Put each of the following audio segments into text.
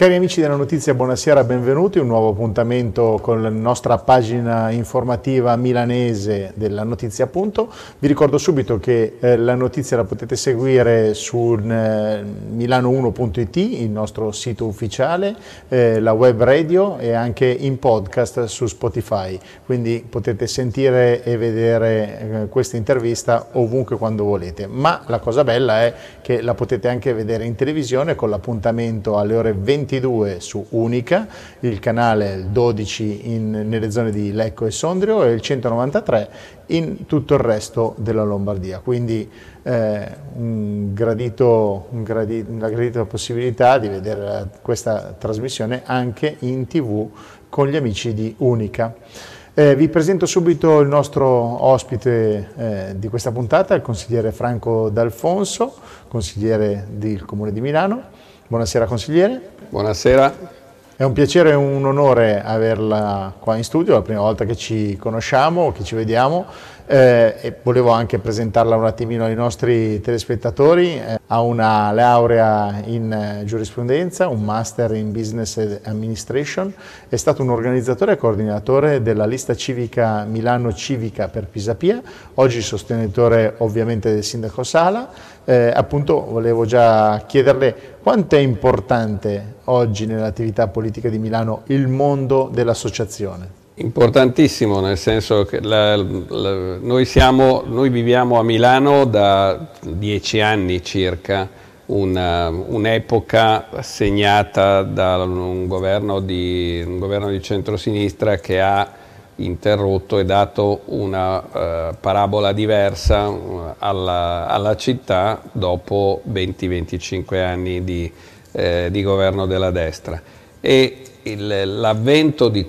Cari amici della notizia, buonasera, benvenuti. Un nuovo appuntamento con la nostra pagina informativa milanese della notizia appunto. Vi ricordo subito che eh, la notizia la potete seguire su eh, milano1.it, il nostro sito ufficiale, eh, la web radio e anche in podcast su Spotify. Quindi potete sentire e vedere eh, questa intervista ovunque quando volete. Ma la cosa bella è che la potete anche vedere in televisione con l'appuntamento alle ore 20 22 su Unica, il canale 12 in, nelle zone di Lecco e Sondrio e il 193 in tutto il resto della Lombardia. Quindi eh, un gradito, un gradi, una gradita possibilità di vedere questa trasmissione anche in tv con gli amici di Unica. Eh, vi presento subito il nostro ospite eh, di questa puntata, il consigliere Franco D'Alfonso, consigliere del Comune di Milano. Buonasera consigliere. Buonasera. È un piacere e un onore averla qua in studio, è la prima volta che ci conosciamo, che ci vediamo eh, e volevo anche presentarla un attimino ai nostri telespettatori. Eh, ha una laurea in eh, giurisprudenza, un master in business administration, è stato un organizzatore e coordinatore della lista civica Milano Civica per Pisapia, oggi sostenitore ovviamente del sindaco Sala. Eh, appunto volevo già chiederle quanto è importante oggi nell'attività politica di Milano il mondo dell'associazione. Importantissimo, nel senso che la, la, noi, siamo, noi, viviamo a Milano da dieci anni circa, un'epoca un segnata da un governo, di, un governo di centrosinistra che ha interrotto e dato una uh, parabola diversa alla, alla, città dopo 20-25 anni di, eh, di governo della destra. E l'avvento di,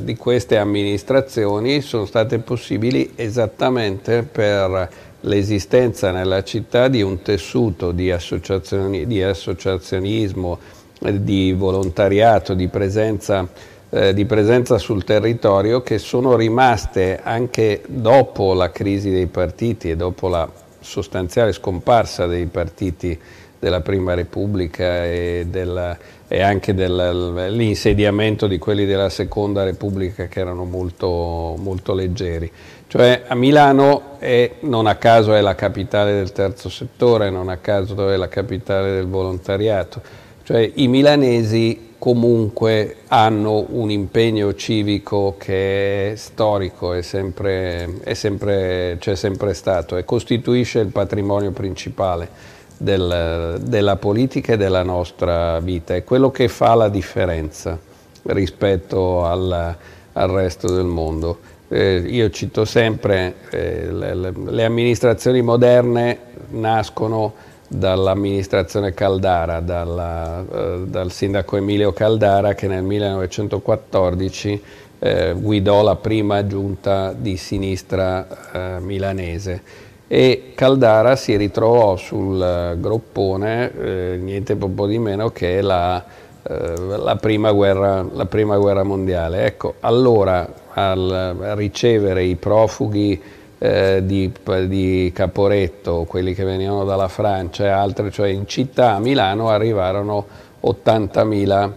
di, queste amministrazioni sono state possibili esattamente per l'esistenza nella città di un tessuto di, associazioni, di associazionismo, di volontariato, di presenza, eh, di presenza sul territorio che sono rimaste anche dopo la crisi dei partiti e dopo la sostanziale scomparsa dei partiti della Prima Repubblica e, della, e anche dell'insediamento di quelli della Seconda Repubblica che erano molto, molto leggeri. Cioè a Milano è, non a caso è la capitale del terzo settore, non a caso è la capitale del volontariato, cioè i milanesi comunque hanno un impegno civico che è storico, è sempre, è sempre, c'è sempre stato e costituisce il patrimonio principale del, della politica e della nostra vita, è quello che fa la differenza rispetto al, al resto del mondo. Eh, io cito sempre eh, le, le, amministrazioni moderne nascono dall'amministrazione Caldara, dalla, eh, dal sindaco Emilio Caldara che nel 1914 eh, guidò la prima giunta di sinistra eh, milanese e Caldara si ritrovò sul groppone eh, niente po' di meno che la, eh, la, prima guerra, la, prima guerra, mondiale. Ecco, allora al ricevere i profughi eh, di, di, Caporetto, quelli che venivano dalla Francia e altre, cioè in città a Milano arrivarono 80.000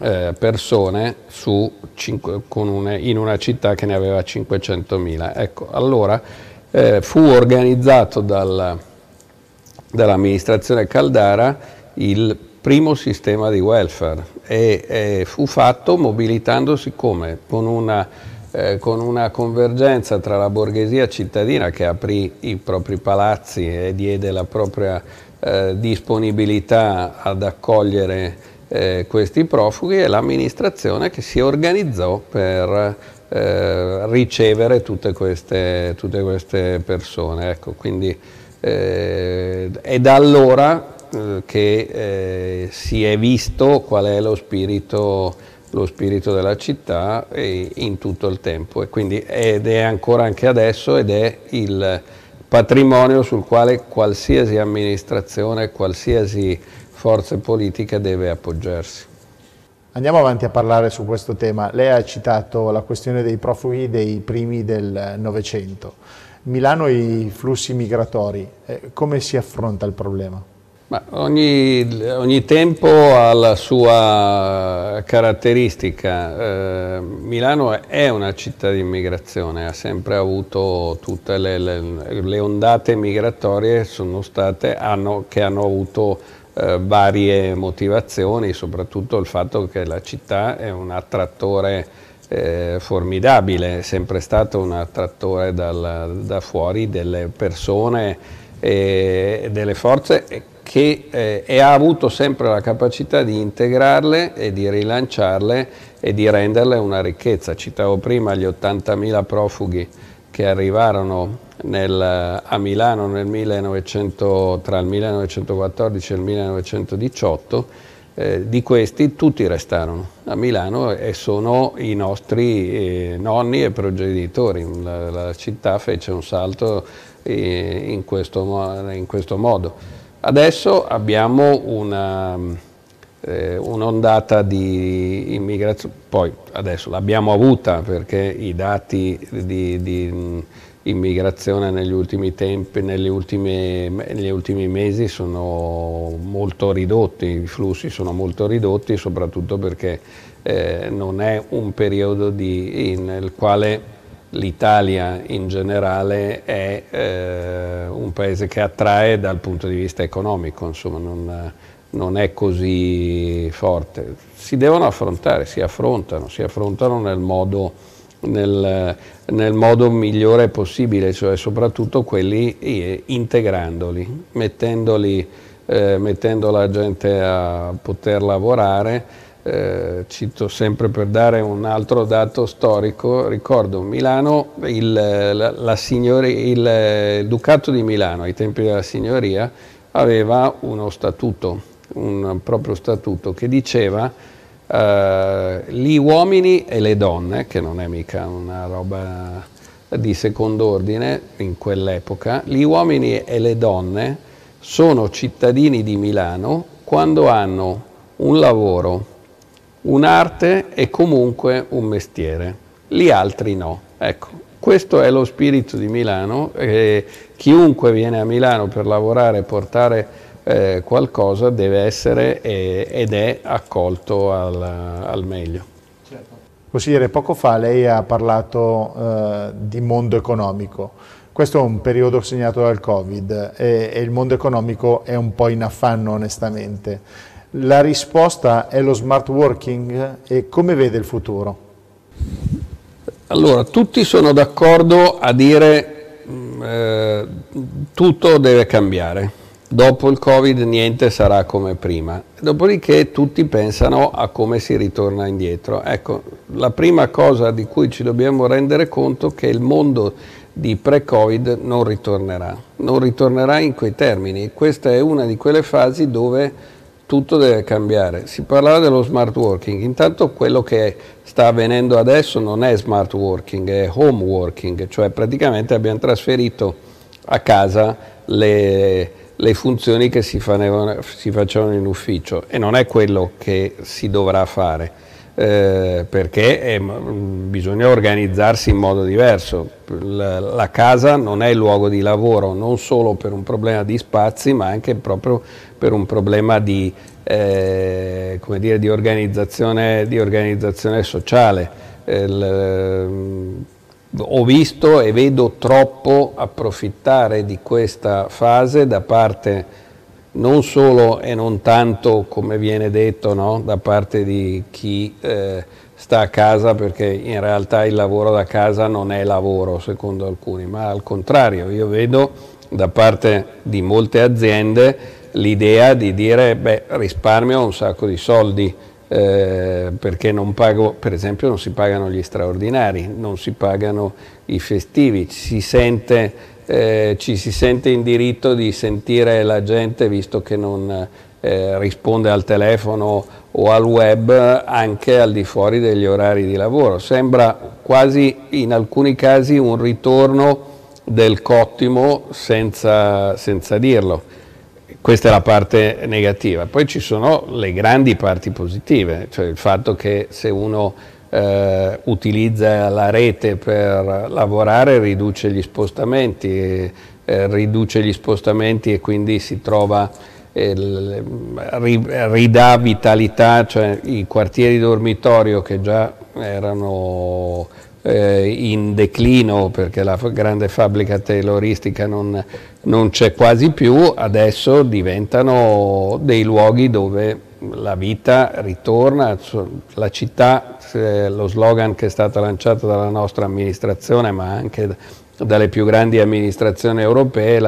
eh, persone su, una, in una città che ne aveva 500.000. Ecco, allora eh, fu organizzato dal, dall'amministrazione Caldara il primo sistema di welfare e, e fu fatto mobilitandosi come? Con una, eh, con una, convergenza tra la borghesia cittadina che aprì i propri palazzi e diede la propria eh, disponibilità ad accogliere eh, questi profughi e l'amministrazione che si organizzò per eh, ricevere tutte queste, tutte queste, persone. Ecco, quindi, eh, è da allora che si è visto qual è lo spirito, lo spirito della città in tutto il tempo quindi, ed è ancora anche adesso ed è il patrimonio sul quale qualsiasi amministrazione, qualsiasi forza politica deve appoggiarsi. Andiamo avanti a parlare su questo tema. Lei ha citato la questione dei profughi dei primi del Novecento. Milano e i flussi migratori, eh, come si affronta il problema? Ogni, ogni, tempo ha la sua caratteristica. Eh, Milano è una città di immigrazione, ha sempre avuto tutte le, le, le ondate migratorie state, hanno, che hanno avuto eh, varie motivazioni, soprattutto il fatto che la città è un attrattore eh, formidabile, è sempre stato un attrattore dal, da fuori delle persone e delle forze che eh, ha avuto sempre la capacità di integrarle e di rilanciarle e di renderle una ricchezza. Citavo prima gli 80.000 profughi che arrivarono nel, a Milano nel 1900, tra il 1914 e il 1918, eh, di questi tutti restarono a Milano e sono i nostri eh, nonni e progenitori. La, la, città fece un salto eh, in questo, in questo modo. Adesso abbiamo una, eh, un'ondata di immigrazione, poi adesso l'abbiamo avuta perché i dati di, di immigrazione negli ultimi tempi, ultime, negli ultimi mesi sono molto ridotti, i flussi sono molto ridotti soprattutto perché eh, non è un periodo di, nel quale l'Italia in generale è eh, un paese che attrae dal punto di vista economico, insomma non, non, è così forte. Si devono affrontare, si affrontano, si affrontano nel modo, nel, nel modo migliore possibile, cioè soprattutto quelli eh, integrandoli, mettendoli, eh, mettendo la gente a poter lavorare eh, cito sempre per dare un altro dato storico, ricordo Milano, il, la, la signori, il, il, Ducato di Milano ai tempi della signoria aveva uno statuto, un proprio statuto che diceva eh, gli uomini e le donne, che non è mica una roba di secondo ordine in quell'epoca, gli uomini e le donne sono cittadini di Milano quando hanno un lavoro un'arte e comunque un mestiere, gli altri no. Ecco, questo è lo spirito di Milano e chiunque viene a Milano per lavorare e portare eh, qualcosa deve essere eh, ed è accolto al, al meglio. Certo. Consigliere, poco fa lei ha parlato eh, di mondo economico. Questo è un periodo segnato dal Covid e, e il mondo economico è un po' in affanno onestamente. La risposta è lo smart working e come vede il futuro? Allora, tutti sono d'accordo a dire mm, eh, tutto deve cambiare. Dopo il Covid niente sarà come prima. Dopodiché tutti pensano a come si ritorna indietro. Ecco, la prima cosa di cui ci dobbiamo rendere conto è che il mondo di pre-Covid non ritornerà. Non ritornerà in quei termini. Questa è una di quelle fasi dove tutto deve cambiare. Si parlava dello smart working, intanto quello che sta avvenendo adesso non è smart working, è home working, cioè praticamente abbiamo trasferito a casa le, le funzioni che si, fanevano, si facevano in ufficio e non è quello che si dovrà fare. Eh, perché è, bisogna organizzarsi in modo diverso. La, la, casa non è il luogo di lavoro, non solo per un problema di spazi, ma anche proprio per un problema di, eh, dire, di, organizzazione, di organizzazione, sociale. Il, eh, ho visto e vedo troppo approfittare di questa fase da parte non solo e non tanto come viene detto no, da parte di chi eh, sta a casa perché in realtà il lavoro da casa non è lavoro secondo alcuni, ma al contrario io vedo da parte di molte aziende l'idea di dire beh, risparmio un sacco di soldi eh, perché non pago, per esempio non si pagano gli straordinari, non si pagano i festivi, si sente, eh, ci si sente in diritto di sentire la gente visto che non eh, risponde al telefono o al web anche al di fuori degli orari di lavoro. Sembra quasi in alcuni casi un ritorno del cottimo senza, senza dirlo. Questa è la parte negativa. Poi ci sono le grandi parti positive, cioè il fatto che se uno eh, utilizza la rete per lavorare riduce gli spostamenti, eh, riduce gli spostamenti e quindi si trova ridà vitalità, cioè i quartieri dormitorio che già erano eh, in declino perché la grande fabbrica tayloristica non, non c'è quasi più, adesso diventano dei luoghi dove la vita ritorna, la città, lo slogan che è stato lanciato dalla nostra amministrazione ma anche dalle più grandi amministrazioni europee,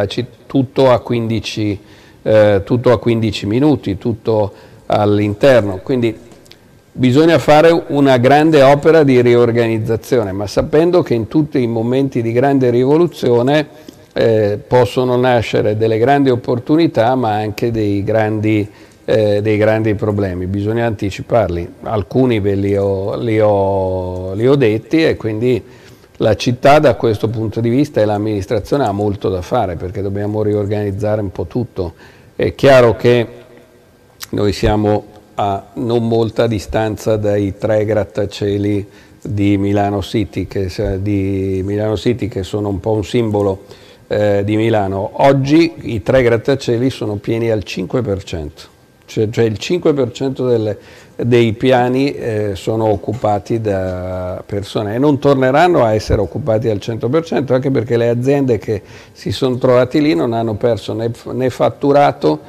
tutto a 15 eh, tutto a 15 minuti, tutto all'interno. Quindi bisogna fare una grande opera di riorganizzazione, ma sapendo che in tutti i momenti di grande rivoluzione eh, possono nascere delle grandi opportunità, ma anche dei grandi, eh, dei grandi problemi. Bisogna anticiparli. Alcuni ve li ho, li ho, li ho detti e quindi la città da questo punto di vista e l'amministrazione ha molto da fare perché dobbiamo riorganizzare un po' tutto. È chiaro che noi siamo a non molta distanza dai tre grattacieli di Milano City, che, di Milano City, che sono un po' un simbolo eh, di Milano. Oggi i tre grattacieli sono pieni al 5%, cioè, cioè il 5% delle, dei piani eh, sono occupati da persone e non torneranno a essere occupati al 100% anche perché le aziende che si sono trovate lì non hanno perso né, né fatturato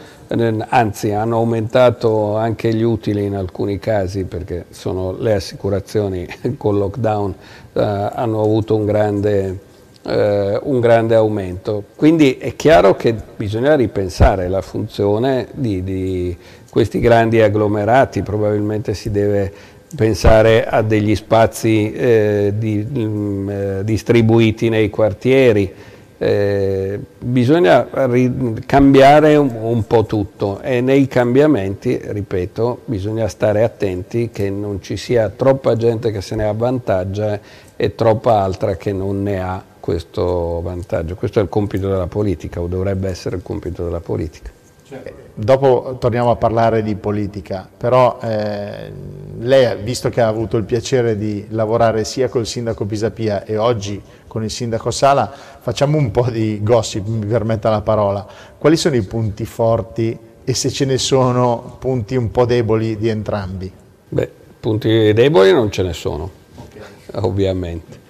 anzi hanno aumentato anche gli utili in alcuni casi perché sono le assicurazioni con lockdown eh, hanno avuto un grande, eh, un grande, aumento. Quindi è chiaro che bisogna ripensare la funzione di, di questi grandi agglomerati, probabilmente si deve pensare a degli spazi eh, di, mh, mm, eh, distribuiti nei quartieri, eh, bisogna cambiare un, un, po' tutto e nei cambiamenti, ripeto, bisogna stare attenti che non ci sia troppa gente che se ne avvantaggia e troppa altra che non ne ha questo vantaggio. Questo è il compito della politica o dovrebbe essere il compito della politica. Dopo torniamo a parlare di politica, però eh, lei, visto che ha avuto il piacere di lavorare sia col sindaco Pisapia e oggi con il sindaco Sala, facciamo un po' di gossip, mi permetta la parola. Quali sono i punti forti e se ce ne sono punti un po' deboli di entrambi? Beh, punti deboli non ce ne sono, okay. ovviamente.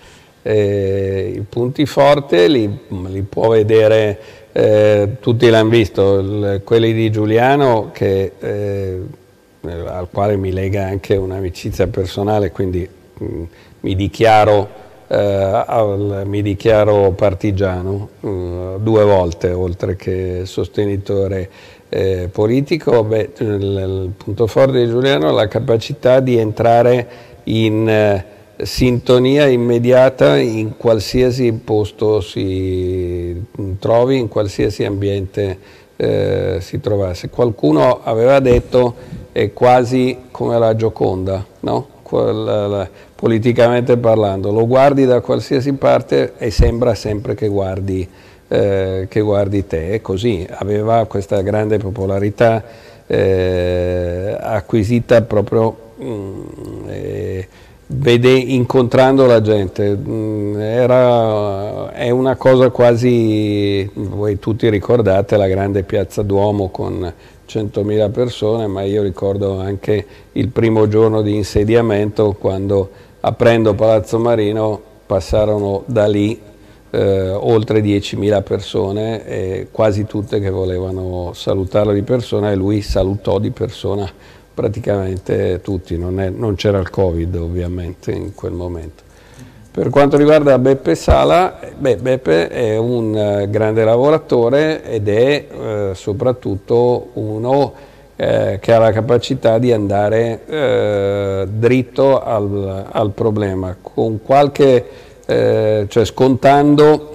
Eh, I punti forti li, li può vedere eh, tutti l'hanno visto, il, quelli di Giuliano che, eh, al quale mi lega anche un'amicizia personale, quindi mh, mm, mi, dichiaro, eh, al, mi, dichiaro, partigiano mh, mm, due volte, oltre che sostenitore eh, politico. Beh, il, il, punto forte di Giuliano è la capacità di entrare in eh, sintonia immediata in qualsiasi posto si trovi, in qualsiasi ambiente eh, si trovasse. Qualcuno aveva detto è quasi come la Gioconda, no? la, la, politicamente parlando, lo guardi da qualsiasi parte e sembra sempre che guardi, eh, che guardi te, e così aveva questa grande popolarità eh, acquisita proprio mm, eh, vede incontrando la gente, mm, Era, è una cosa quasi, voi tutti ricordate la grande piazza Duomo con 100.000 persone, ma io ricordo anche il primo giorno di insediamento quando aprendo Palazzo Marino passarono da lì eh, oltre 10.000 persone e quasi tutte che volevano salutarlo di persona e lui salutò di persona praticamente tutti, non, c'era il Covid ovviamente in quel momento. Per quanto riguarda Beppe Sala, beh, Beppe è un uh, grande lavoratore ed è uh, soprattutto uno uh, che ha la capacità di andare dritto al, al, problema, con qualche, cioè scontando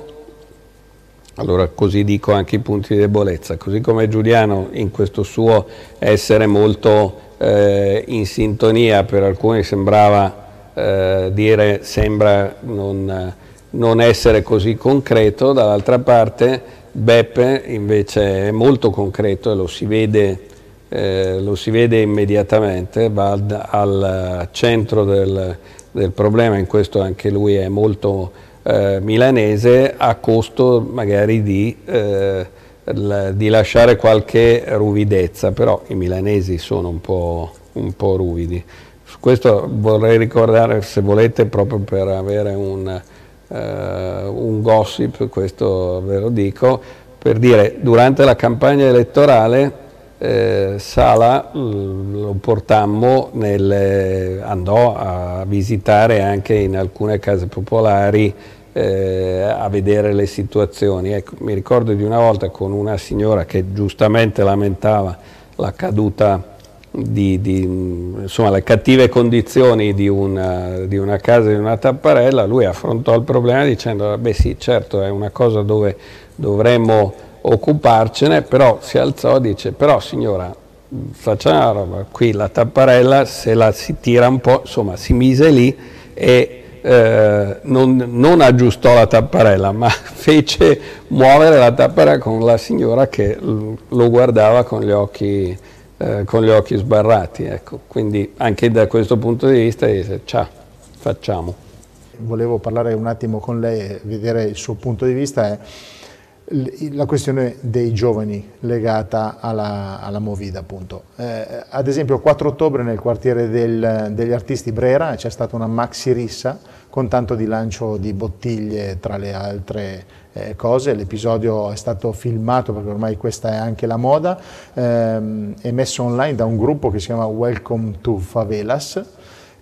allora così dico anche i punti di debolezza, così come Giuliano in questo suo essere molto eh, in sintonia, per alcuni sembrava eh, dire sembra non, non, essere così concreto, dall'altra parte Beppe invece è molto concreto e lo si vede, eh, lo si vede immediatamente, va al, al centro del, del, problema, in questo anche lui è molto eh, milanese, a costo magari di eh, di lasciare qualche ruvidezza, però i milanesi sono un po', un po' ruvidi. Su questo vorrei ricordare, se volete, proprio per avere un, uh, un gossip, questo ve lo dico, per dire, durante la campagna elettorale eh, Sala lo portammo, nel, andò a visitare anche in alcune case popolari eh, a vedere le situazioni. Ecco, mi ricordo di una volta con una signora che giustamente lamentava la caduta di, di insomma, le cattive condizioni di una, di una casa, di una tapparella, lui affrontò il problema dicendo, beh sì, certo è una cosa dove dovremmo occuparcene, però si alzò e dice, però signora, facciamo una roba, qui la tapparella se la si tira un po', insomma si mise lì e eh, non, non, aggiustò la tapparella, ma fece muovere la tapparella con la signora che lo guardava con gli occhi, eh, con gli occhi sbarrati. Ecco. Quindi anche da questo punto di vista dice, ciao, facciamo. Volevo parlare un attimo con lei vedere il suo punto di vista. È la questione dei giovani legata alla, alla Movida appunto. Eh, ad esempio il 4 ottobre nel quartiere del, degli artisti Brera c'è stata una maxi rissa con tanto di lancio di bottiglie tra le altre eh, cose, l'episodio è stato filmato perché ormai questa è anche la moda, ehm, è messo online da un gruppo che si chiama Welcome to Favelas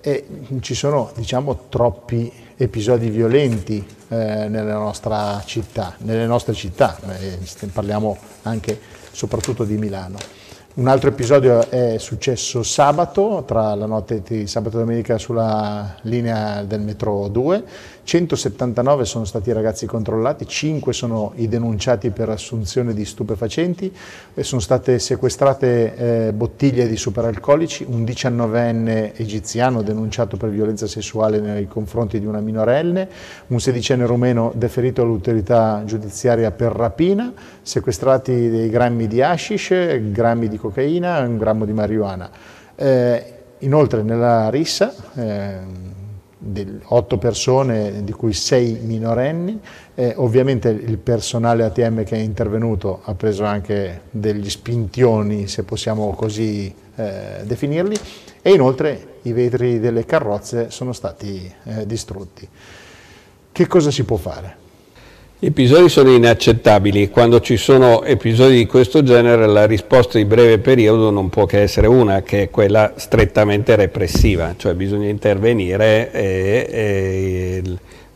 e ci sono diciamo troppi episodi violenti eh, nella nostra città, nelle nostre città, eh, parliamo anche soprattutto di Milano. Un altro episodio è successo sabato, tra la notte di sabato e domenica sulla linea del metro 2, 179 sono stati i ragazzi controllati, 5 sono i denunciati per assunzione di stupefacenti, sono state sequestrate eh, bottiglie di superalcolici, un 19enne egiziano denunciato per violenza sessuale nei confronti di una minorenne, un sedicenne romeno deferito all'autorità giudiziaria per rapina, sequestrati dei grammi di hashish, grammi di cocaina e un grammo di marijuana. Eh, inoltre nella rissa eh, otto persone, di cui sei minorenni. Eh, ovviamente il personale ATM che è intervenuto ha preso anche degli spintioni, se possiamo così eh, definirli, e inoltre i vetri delle carrozze sono stati eh, distrutti. Che cosa si può fare? Episodi sono inaccettabili, quando ci sono episodi di questo genere la risposta di breve periodo non può che essere una, che è quella strettamente repressiva, cioè bisogna intervenire e, e,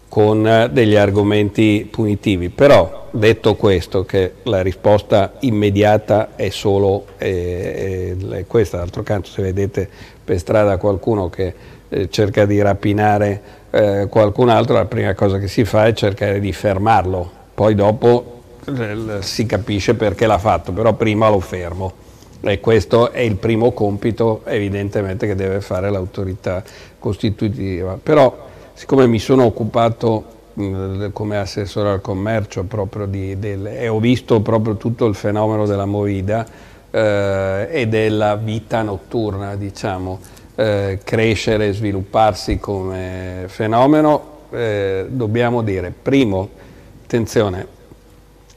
con degli argomenti punitivi. Però detto questo, che la risposta immediata è solo è, è questa, d'altro canto se vedete per strada qualcuno che eh, cerca di rapinare eh, qualcun altro la prima cosa che si fa è cercare di fermarlo, poi dopo eh, si capisce perché l'ha fatto, però prima lo fermo. E questo è il primo compito evidentemente che deve fare l'autorità costitutiva. Però siccome mi sono occupato come assessore al commercio di, del, e ho visto proprio tutto il fenomeno della movida eh, e della vita notturna, diciamo, eh, crescere e svilupparsi come fenomeno, eh, dobbiamo dire, primo, attenzione,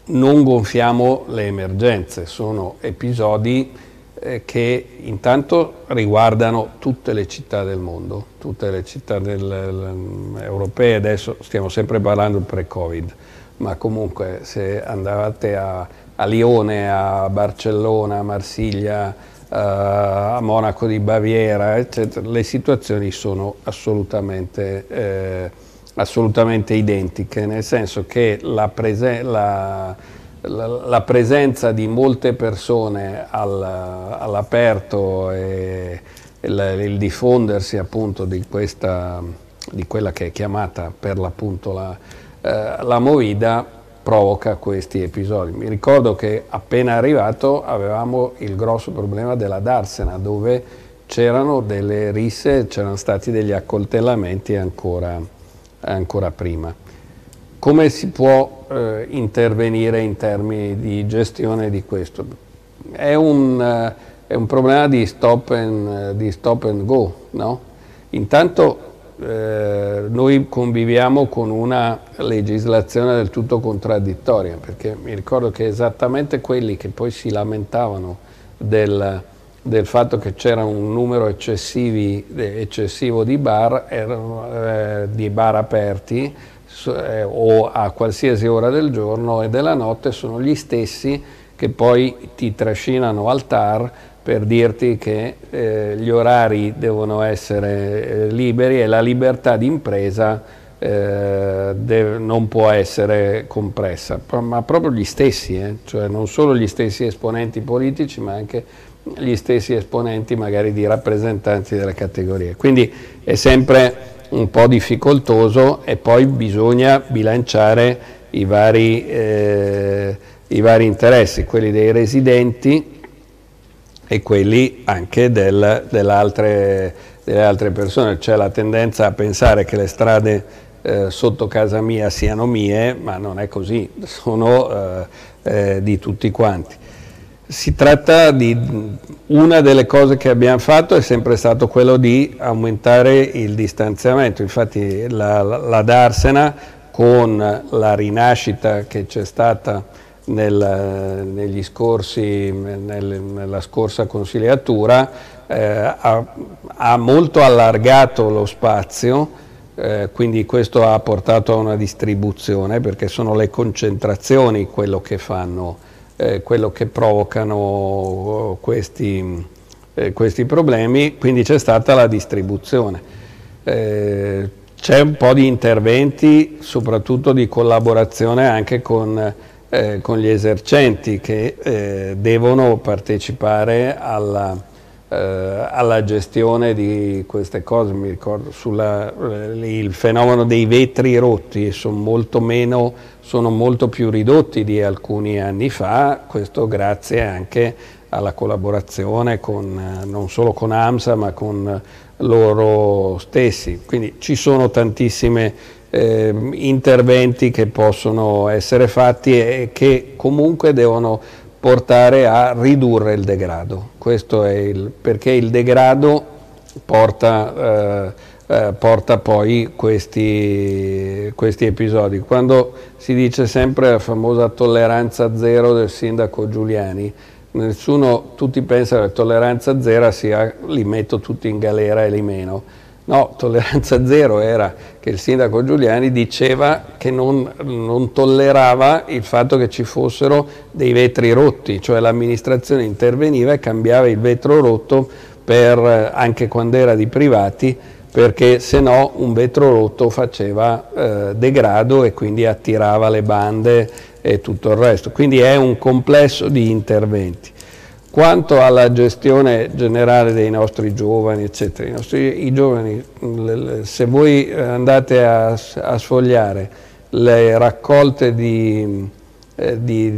non gonfiamo le emergenze, sono episodi eh, che intanto riguardano tutte le città del mondo, tutte le città del, europee, adesso stiamo sempre parlando pre-Covid, ma comunque se andavate a, a Lione, a Barcellona, a Marsiglia, a Monaco di Baviera, eccetera, le situazioni sono assolutamente, eh, assolutamente identiche, nel senso che la, prese la, la, la presenza di molte persone al, all'aperto e il, il, diffondersi appunto di, questa, di quella che è chiamata per l'appunto la, eh, la movida provoca questi episodi. Mi ricordo che appena arrivato avevamo il grosso problema della Darsena dove c'erano delle risse, c'erano stati degli accoltellamenti ancora, ancora prima. Come si può eh, intervenire in termini di gestione di questo? È un, uh, è un problema di stop, and, di stop and go, no? Intanto eh, noi conviviamo con una legislazione del tutto contraddittoria, perché mi ricordo che esattamente quelli che poi si lamentavano del, del fatto che c'era un numero eccessivo di bar, erano, eh, di bar aperti eh, o a qualsiasi ora del giorno e della notte sono gli stessi che poi ti trascinano al TAR per dirti che eh, gli orari devono essere eh, liberi e la libertà di impresa eh, non può essere compressa, ma proprio gli stessi, eh, cioè non solo gli stessi esponenti politici ma anche gli stessi esponenti magari di rappresentanti delle categorie. Quindi è sempre un po' difficoltoso e poi bisogna bilanciare i vari, eh, i vari interessi, quelli dei residenti e quelli anche del, delle, altre, delle, altre, persone. C'è la tendenza a pensare che le strade eh, sotto casa mia siano mie, ma non è così, sono eh, eh di tutti quanti. Si tratta di una delle cose che abbiamo fatto è sempre stato quello di aumentare il distanziamento, infatti la, la Darsena con la rinascita che c'è stata nel, negli scorsi, nel, nella scorsa consigliatura eh, ha, ha, molto allargato lo spazio, eh, quindi questo ha portato a una distribuzione perché sono le concentrazioni quello che fanno eh, quello che provocano questi, eh, questi, problemi, quindi c'è stata la distribuzione. Eh, c'è un po' di interventi, soprattutto di collaborazione anche con, eh, con gli esercenti che eh, devono partecipare alla, eh, alla gestione di queste cose. Mi ricordo sul fenomeno dei vetri rotti, sono molto meno sono molto più ridotti di alcuni anni fa, questo grazie anche alla collaborazione con, non solo con AMSA ma con loro stessi. Quindi ci sono tantissimi eh, interventi che possono essere fatti e che comunque devono portare a ridurre il degrado. Questo è il, perché il degrado porta... Eh, eh, porta poi questi, questi, episodi. Quando si dice sempre la famosa tolleranza zero del sindaco Giuliani, nessuno, tutti pensano che tolleranza zero sia li metto tutti in galera e li meno. No, tolleranza zero era che il sindaco Giuliani diceva che non, non tollerava il fatto che ci fossero dei vetri rotti, cioè l'amministrazione interveniva e cambiava il vetro rotto per, anche quando era di privati perché se no un vetro rotto faceva eh, degrado e quindi attirava le bande e tutto il resto. Quindi è un complesso di interventi. Quanto alla gestione generale dei nostri giovani, eccetera, i, nostri, i giovani, se voi andate a, a sfogliare le raccolte di, eh, di,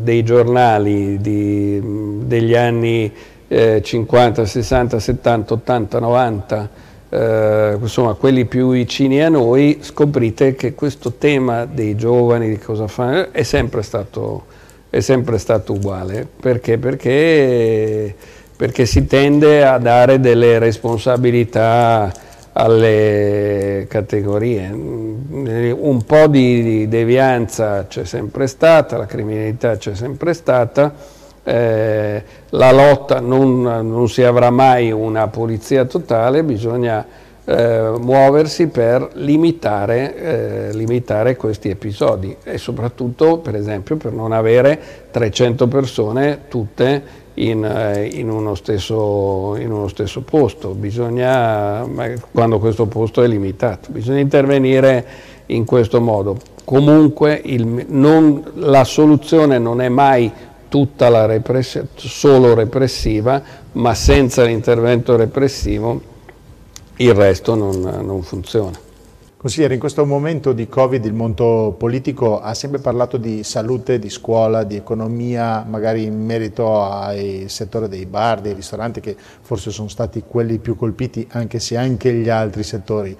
dei giornali di, degli anni eh, 50, 60, 70, 80, 90, eh, insomma quelli più vicini a noi, scoprite che questo tema dei giovani, di cosa fanno, è sempre stato, è sempre stato uguale. Perché? Perché, perché si tende a dare delle responsabilità alle categorie. Un po' di devianza c'è sempre stata, la criminalità c'è sempre stata, eh, la lotta non, non, si avrà mai una polizia totale, bisogna eh, muoversi per limitare, eh, limitare, questi episodi e soprattutto per esempio per non avere 300 persone tutte in, eh, in, uno, stesso, in uno, stesso, posto, bisogna, quando questo posto è limitato, bisogna intervenire in questo modo. Comunque il, non, la soluzione non è mai tutta la repressione, solo repressiva, ma senza l'intervento repressivo il resto non, non funziona. Consigliere, in questo momento di Covid il mondo politico ha sempre parlato di salute, di scuola, di economia, magari in merito al settore dei bar, dei ristoranti che forse sono stati quelli più colpiti, anche se anche gli altri settori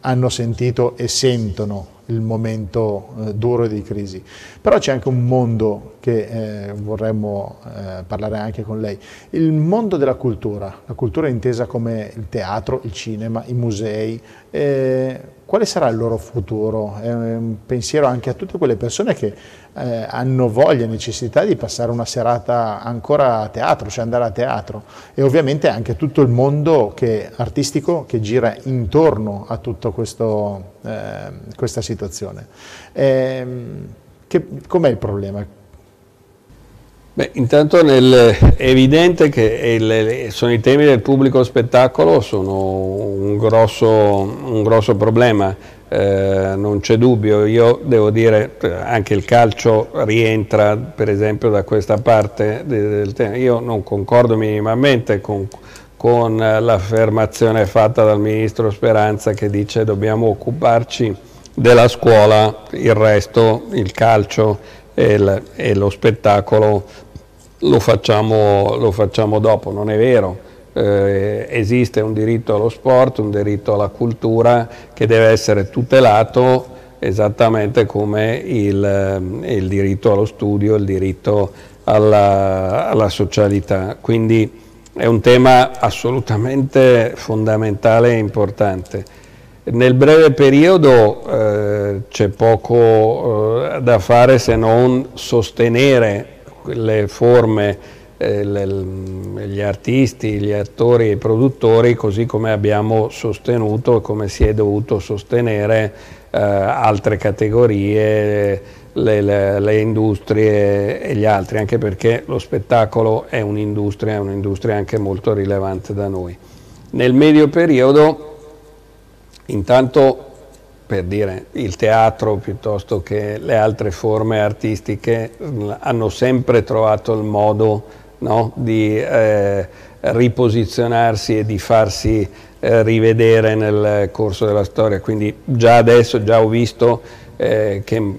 hanno sentito e sentono il momento eh, duro di crisi. Però c'è anche un mondo che eh, vorremmo eh, parlare anche con lei, il mondo della cultura, la cultura intesa come il teatro, il cinema, i musei. Eh, quale sarà il loro futuro? È un pensiero anche a tutte quelle persone che eh, hanno voglia, necessità di passare una serata ancora a teatro, cioè andare a teatro e ovviamente anche tutto il mondo che, artistico che gira intorno a tutta eh, questa situazione. Eh, com'è il problema? Beh, intanto è evidente che il, sono i temi del pubblico spettacolo sono un grosso, un grosso problema, eh, non c'è dubbio, io devo dire anche il calcio rientra per esempio da questa parte del tema, io non concordo minimamente con, con l'affermazione fatta dal Ministro Speranza che dice dobbiamo occuparci della scuola, il resto, il calcio e, il, e lo spettacolo lo facciamo, lo facciamo, dopo, non è vero. Eh, esiste un diritto allo sport, un diritto alla cultura che deve essere tutelato esattamente come il, eh, il diritto allo studio, il diritto alla, alla, socialità. Quindi è un tema assolutamente fondamentale e importante. Nel breve periodo eh, c'è poco eh, da fare se non sostenere le forme, gli artisti, gli attori e i produttori, così come abbiamo sostenuto e come si è dovuto sostenere eh, altre categorie, le, le, le, industrie e gli altri, anche perché lo spettacolo è un'industria, è un'industria anche molto rilevante da noi. Nel medio periodo Intanto, per dire, il teatro piuttosto che le altre forme artistiche hanno sempre trovato il modo no, di eh, riposizionarsi e di farsi eh, rivedere nel corso della storia. Quindi già adesso, già ho visto eh, che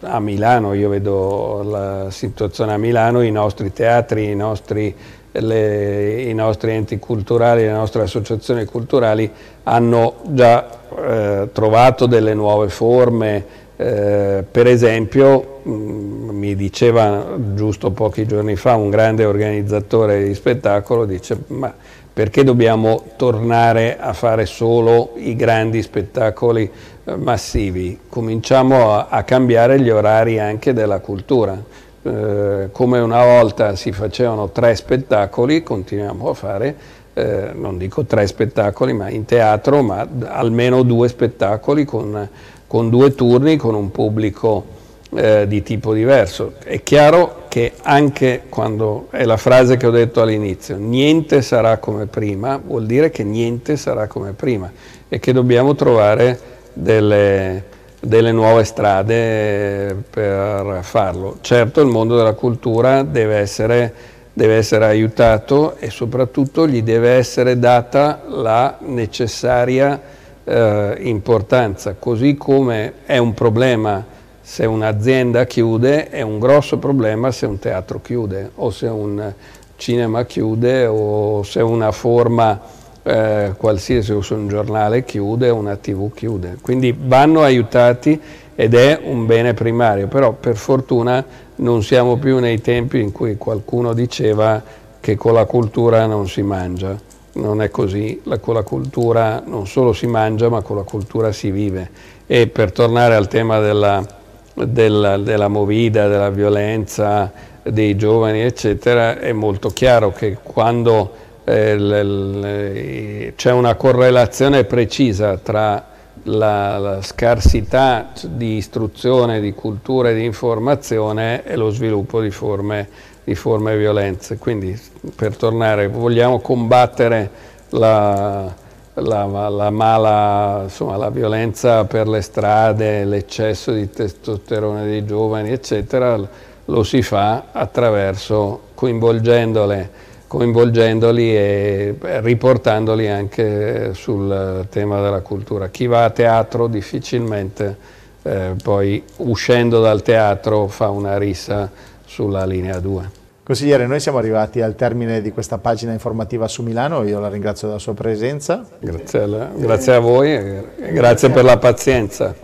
a Milano, io vedo la situazione a Milano, i nostri teatri, i nostri le, i nostri enti culturali, le nostre associazioni culturali hanno già eh, trovato delle nuove forme, eh, per esempio mh, mm, mi diceva giusto pochi giorni fa un grande organizzatore di spettacolo, dice ma perché dobbiamo tornare a fare solo i grandi spettacoli eh, massivi? Cominciamo a, a cambiare gli orari anche della cultura eh, come una volta si facevano tre spettacoli, continuiamo a fare, eh, non dico tre spettacoli, ma in teatro, ma almeno due spettacoli con, con due turni, con un pubblico eh, di tipo diverso. È chiaro che anche quando è la frase che ho detto all'inizio, niente sarà come prima, vuol dire che niente sarà come prima e che dobbiamo trovare delle delle nuove strade per farlo. Certo il mondo della cultura deve essere, deve essere aiutato e soprattutto gli deve essere data la necessaria eh, importanza, così come è un problema se un'azienda chiude, è un grosso problema se un teatro chiude o se un cinema chiude o se una forma eh, qualsiasi o se un giornale chiude o una tv chiude. Quindi vanno aiutati ed è un bene primario, però per fortuna non siamo più nei tempi in cui qualcuno diceva che con la cultura non si mangia. Non è così, la, con la cultura non solo si mangia ma con la cultura si vive. E per tornare al tema della, della, della movida, della violenza dei giovani eccetera, è molto chiaro che quando eh, c'è una correlazione precisa tra la, la, scarsità di istruzione, di cultura e di informazione e lo sviluppo di forme, di forme violenze. Quindi per tornare, vogliamo combattere la, la, la, mala, insomma, la violenza per le strade, l'eccesso di testosterone dei giovani, eccetera, lo si fa attraverso coinvolgendole coinvolgendoli e riportandoli anche sul tema della cultura. Chi va a teatro difficilmente eh, poi uscendo dal teatro fa una rissa sulla linea 2. Consigliere, noi siamo arrivati al termine di questa pagina informativa su Milano, io la ringrazio della sua presenza. Grazie a, grazie a voi e grazie per la pazienza.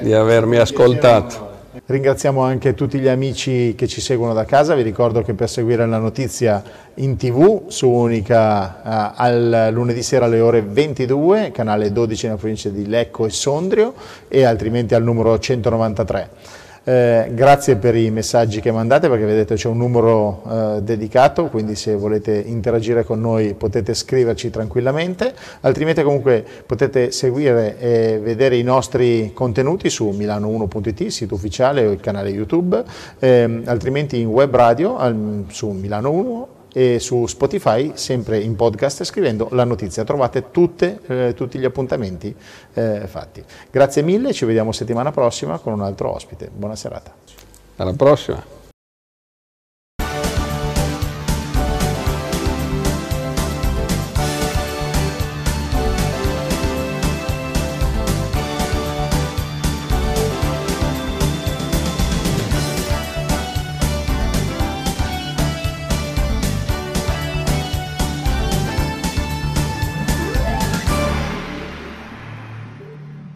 di avermi ascoltato. Ringraziamo anche tutti gli amici che ci seguono da casa, vi ricordo che per seguire la notizia in tv su Unica eh, al lunedì sera alle ore 22, canale 12 nella provincia di Lecco e Sondrio e altrimenti al numero 193. Eh, grazie per i messaggi che mandate perché vedete c'è un numero eh, dedicato, quindi se volete interagire con noi potete scriverci tranquillamente, altrimenti comunque potete seguire e vedere i nostri contenuti su milano1.it, sito ufficiale o il canale YouTube, eh, altrimenti in web radio al, su Milano 1 e su Spotify, sempre in podcast, scrivendo la notizia. Trovate tutte, eh, tutti gli appuntamenti eh, fatti. Grazie mille, ci vediamo settimana prossima con un altro ospite. Buona serata. Alla prossima.